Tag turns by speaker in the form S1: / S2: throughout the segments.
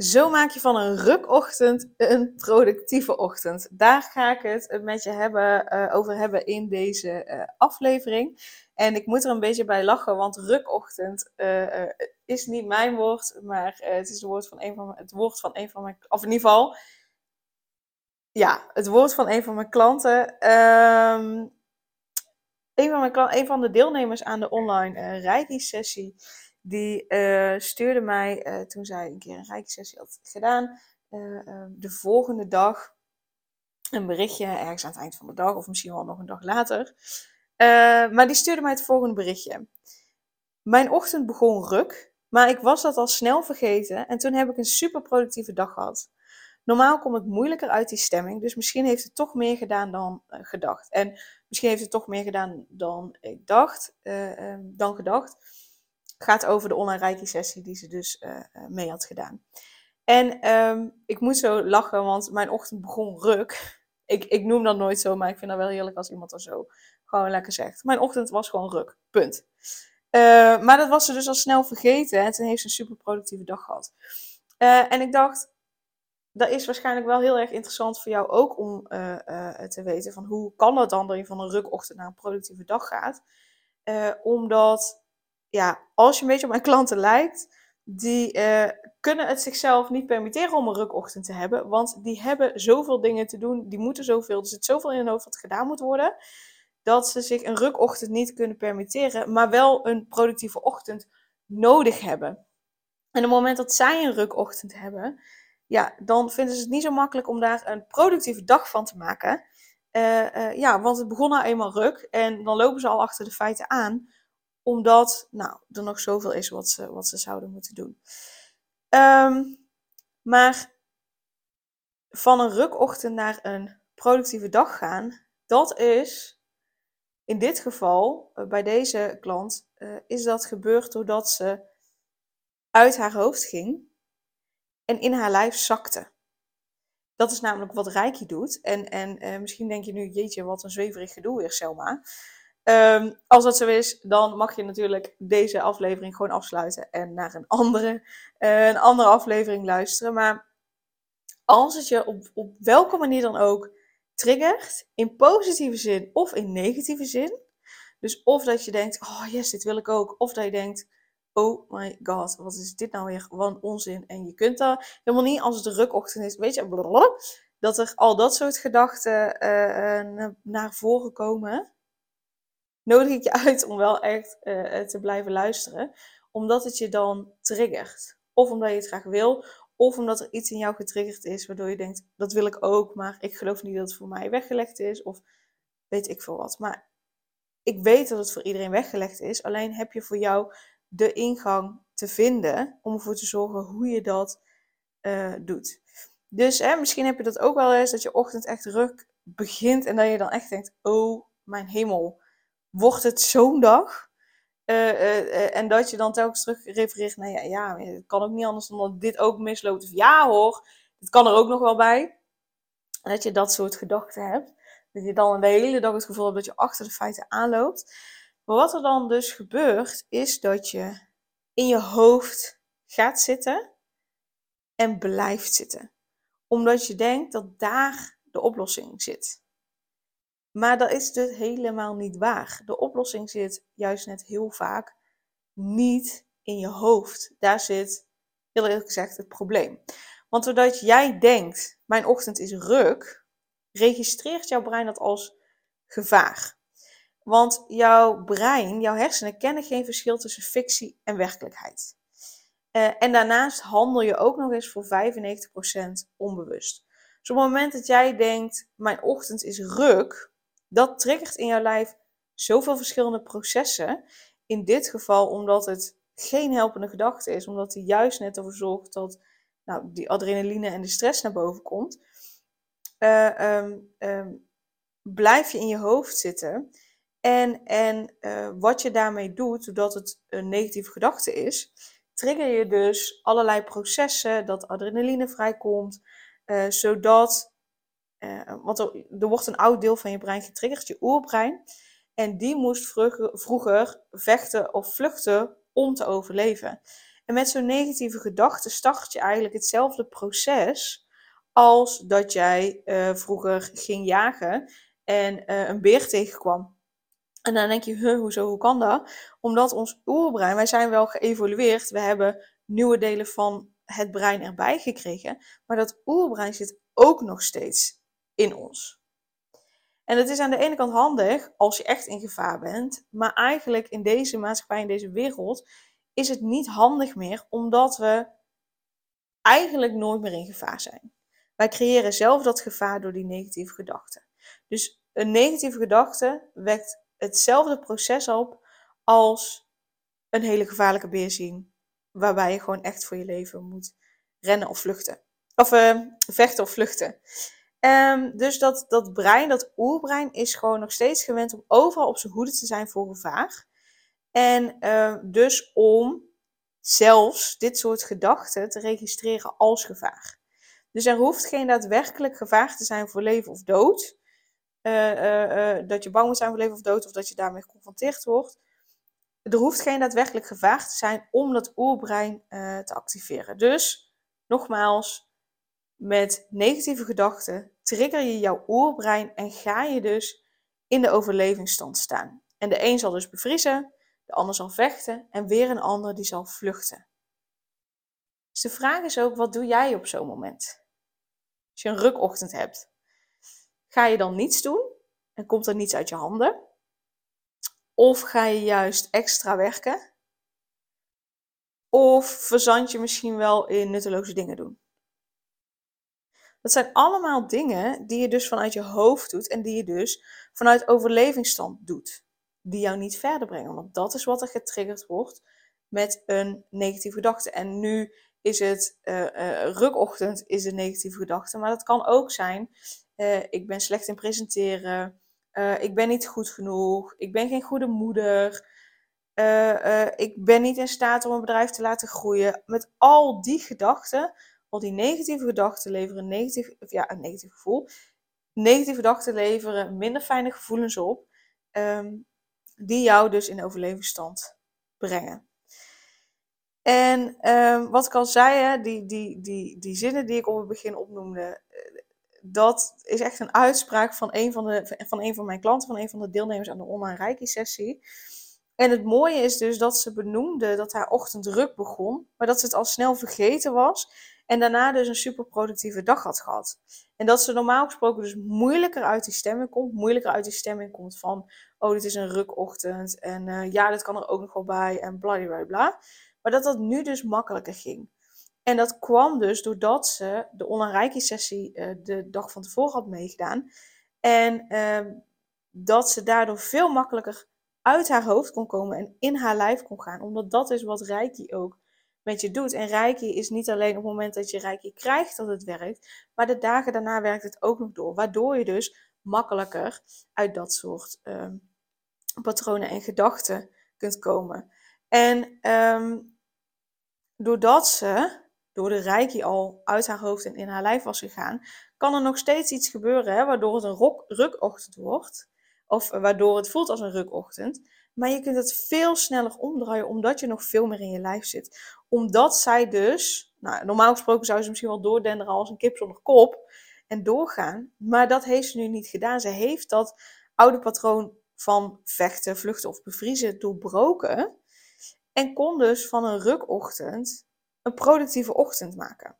S1: Zo maak je van een rukochtend een productieve ochtend. Daar ga ik het met je hebben, uh, over hebben in deze uh, aflevering. En ik moet er een beetje bij lachen, want rukochtend uh, is niet mijn woord, maar het is het woord van een van het woord van een van mijn, of in ieder geval, ja, het woord van een van mijn klanten. Um, een, van mijn, een van de deelnemers aan de online Reiki-sessie die uh, stuurde mij, uh, toen zij een keer een rijkssessie had gedaan, uh, de volgende dag een berichtje, ergens aan het eind van de dag, of misschien wel nog een dag later. maar die stuurde mij het volgende berichtje. Mijn ochtend begon ruk, maar ik was dat al snel vergeten en toen heb ik een super productieve dag gehad. Normaal kom ik moeilijker uit die stemming, dus misschien heeft het toch meer gedaan dan gedacht. En misschien heeft het toch meer gedaan dan ik dacht, dan gedacht gaat over de online reiki sessie die ze dus uh, mee had gedaan. En um, ik moet zo lachen, want mijn ochtend begon ruk. Ik, ik noem dat nooit zo, maar ik vind dat wel heerlijk als iemand dat zo gewoon lekker zegt. Mijn ochtend was gewoon ruk. Punt. Uh, maar dat was ze dus al snel vergeten. En toen heeft ze een super productieve dag gehad. En ik dacht, dat is waarschijnlijk wel heel erg interessant voor jou ook om te weten van hoe kan het dan dat je van een rukochtend naar een productieve dag gaat. omdat ja, als je een beetje op mijn klanten lijkt, die uh, kunnen het zichzelf niet permitteren om een rukochtend te hebben. Want die hebben zoveel dingen te doen, die moeten zoveel, er zit zoveel in hun hoofd wat gedaan moet worden. Dat ze zich een rukochtend niet kunnen permitteren, maar wel een productieve ochtend nodig hebben. En op het moment dat zij een rukochtend hebben, ja, dan vinden ze het niet zo makkelijk om daar een productieve dag van te maken. Uh, uh, ja, want het begon nou eenmaal ruk en dan lopen ze al achter de feiten aan omdat nou, er nog zoveel is wat ze, wat ze zouden moeten doen. Um, maar van een rukochtend naar een productieve dag gaan, dat is in dit geval, uh, bij deze klant, uh, is dat gebeurd doordat ze uit haar hoofd ging en in haar lijf zakte. Dat is namelijk wat Reiki doet. En, en uh, misschien denk je nu, jeetje, wat een zweverig gedoe weer, Selma. Um, als dat zo is, dan mag je natuurlijk deze aflevering gewoon afsluiten en naar een andere, uh, een andere aflevering luisteren. Maar als het je op, op welke manier dan ook triggert, in positieve zin of in negatieve zin. Dus of dat je denkt, oh yes, dit wil ik ook. Of dat je denkt, oh my god, wat is dit nou weer van onzin. En je kunt daar helemaal niet als het rukochtend is, weet je, dat er al dat soort gedachten uh, uh, naar voren komen nodig ik je uit om wel echt uh, te blijven luisteren. Omdat het je dan triggert. Of omdat je het graag wil. Of omdat er iets in jou getriggerd is waardoor je denkt, dat wil ik ook, maar ik geloof niet dat het voor mij weggelegd is. Of weet ik veel wat. Maar ik weet dat het voor iedereen weggelegd is. Alleen heb je voor jou de ingang te vinden om ervoor te zorgen hoe je dat uh, doet. Dus hè, misschien heb je dat ook wel eens, dat je ochtend echt ruk begint en dat je dan echt denkt, oh mijn hemel, wordt het zo'n dag? Uh, uh, en dat je dan telkens terug refereert naar ja, het kan ook niet anders dan dat dit ook misloopt. Ja hoor, het kan er ook nog wel bij. Dat je dat soort gedachten hebt. Dat je dan de hele dag het gevoel hebt dat je achter de feiten aanloopt. Maar wat er dan dus gebeurt, is dat je in je hoofd gaat zitten en blijft zitten. Omdat je denkt dat daar de oplossing zit. Maar dat is dus helemaal niet waar. De oplossing zit juist net heel vaak niet in je hoofd. Daar zit, heel eerlijk gezegd, het probleem. Want doordat jij denkt, mijn ochtend is ruk, registreert jouw brein dat als gevaar. Want jouw brein, jouw hersenen kennen geen verschil tussen fictie en werkelijkheid. Uh, en daarnaast handel je ook nog eens voor 95% onbewust. Dus op het moment dat jij denkt, mijn ochtend is ruk, dat triggert in jouw lijf zoveel verschillende processen. In dit geval omdat het geen helpende gedachte is, omdat die juist net ervoor zorgt dat nou, die adrenaline en de stress naar boven komt, uh, um, um, blijf je in je hoofd zitten. En, en uh, wat je daarmee doet, doordat het een negatieve gedachte is, trigger je dus allerlei processen, dat adrenaline vrijkomt, uh, zodat, want er, wordt een oud deel van je brein getriggerd, je oerbrein, en die moest vroeger, vroeger vechten of vluchten om te overleven. En met zo'n negatieve gedachte start je eigenlijk hetzelfde proces als dat jij uh, vroeger ging jagen en uh, een beer tegenkwam. En dan denk je, huh, hoezo, hoe kan dat? Omdat ons oerbrein, wij zijn wel geëvolueerd, we hebben nieuwe delen van het brein erbij gekregen, maar dat oerbrein zit ook nog steeds in ons. En het is aan de ene kant handig als je echt in gevaar bent, maar eigenlijk in deze maatschappij, in deze wereld, is het niet handig meer, omdat we eigenlijk nooit meer in gevaar zijn. Wij creëren zelf dat gevaar door die negatieve gedachten. Dus een negatieve gedachte wekt hetzelfde proces op als een hele gevaarlijke beer zien, waarbij je gewoon echt voor je leven moet rennen of vluchten. Of uh, vechten of vluchten. Um, dus dat, dat brein, dat oerbrein, is gewoon nog steeds gewend om overal op zijn hoede te zijn voor gevaar. En uh, dus om zelfs dit soort gedachten te registreren als gevaar. Dus er hoeft geen daadwerkelijk gevaar te zijn voor leven of dood. Uh, dat je bang moet zijn voor leven of dood, of dat je daarmee geconfronteerd wordt. Er hoeft geen daadwerkelijk gevaar te zijn om dat oerbrein te activeren. Dus, nogmaals, met negatieve gedachten trigger je jouw oerbrein en ga je dus in de overlevingsstand staan. En de een zal dus bevriezen, de ander zal vechten en weer een ander die zal vluchten. Dus de vraag is ook, wat doe jij op zo'n moment? Als je een rukochtend hebt, ga je dan niets doen en komt er niets uit je handen? Of ga je juist extra werken? Of verzand je misschien wel in nutteloze dingen doen? Dat zijn allemaal dingen die je dus vanuit je hoofd doet en die je dus vanuit overlevingsstand doet die jou niet verder brengen. Want dat is wat er getriggerd wordt met een negatieve gedachte. En nu is het uh, rukochtend is een negatieve gedachte, maar dat kan ook zijn: uh, ik ben slecht in presenteren, ik ben niet goed genoeg, ik ben geen goede moeder, ik ben niet in staat om een bedrijf te laten groeien. Met al die gedachten, al die negatieve gedachten leveren negatief, ja, een negatief gevoel. Negatieve gedachten leveren minder fijne gevoelens op. Um, die jou dus in overlevingsstand brengen. En um, wat ik al zei, hè, die, die, die, die zinnen die ik op het begin opnoemde, eh, dat is echt een uitspraak van een van, de, van een van mijn klanten, van een van de deelnemers aan de online Reiki-sessie. En het mooie is dus dat ze benoemde dat haar ochtend druk begon, maar dat ze het al snel vergeten was en daarna dus een super productieve dag had gehad. En dat ze normaal gesproken dus moeilijker uit die stemming komt. Moeilijker uit die stemming komt van, oh dit is een rukochtend. En uh, ja, dat kan er ook nog wel bij. En bla bla bla. Maar dat dat nu dus makkelijker ging. En dat kwam dus doordat ze de online sessie uh, de dag van tevoren had meegedaan. En uh, dat ze daardoor veel makkelijker uit haar hoofd kon komen en in haar lijf kon gaan. Omdat dat is wat Reiki ook je doet. En Reiki is niet alleen op het moment dat je Reiki krijgt dat het werkt, maar de dagen daarna werkt het ook nog door. Waardoor je dus makkelijker uit dat soort uh, patronen en gedachten kunt komen. En um, doordat ze door de Reiki al uit haar hoofd en in haar lijf was gegaan, kan er nog steeds iets gebeuren hè, waardoor het een rukochtend wordt. Of waardoor het voelt als een rukochtend. Maar je kunt het veel sneller omdraaien omdat je nog veel meer in je lijf zit. Omdat zij dus, nou, normaal gesproken zou ze misschien wel doordenderen als een kip zonder kop en doorgaan. Maar dat heeft ze nu niet gedaan. Ze heeft dat oude patroon van vechten, vluchten of bevriezen doorbroken. En kon dus van een rukochtend een productieve ochtend maken.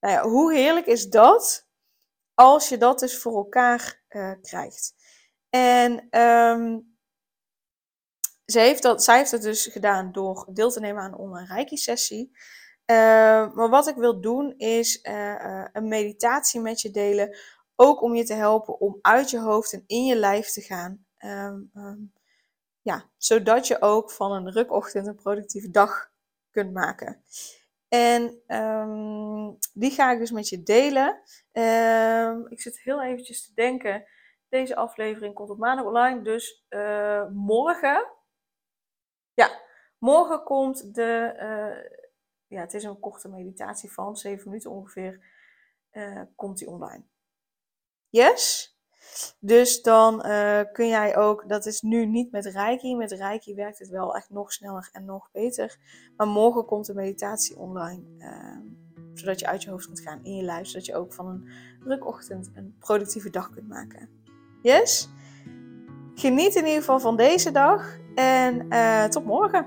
S1: Nou ja, hoe heerlijk is dat als je dat dus voor elkaar uh, krijgt? En um, ze heeft dat, zij heeft dat dus gedaan door deel te nemen aan een online Reiki-sessie. Uh, maar wat ik wil doen is uh, een meditatie met je delen. Ook om je te helpen om uit je hoofd en in je lijf te gaan. Um, um, ja, zodat je ook van een rukochtend een productieve dag kunt maken. En ehm, die ga ik dus met je delen. Ehm, ik zit heel eventjes te denken. Deze aflevering komt op maandag online. Dus morgen. Ja, morgen komt de. Uh, ja, het is een korte meditatie van 7 minuten ongeveer. Uh, komt die online. Yes? Dus dan uh, kun jij ook, dat is nu niet met Reiki. Met Reiki werkt het wel echt nog sneller en nog beter. Maar morgen komt de meditatie online. Uh, zodat je uit je hoofd kunt gaan in je lijf. Zodat je ook van een drukochtend een productieve dag kunt maken. Yes? Geniet in ieder geval van deze dag. En uh, tot morgen.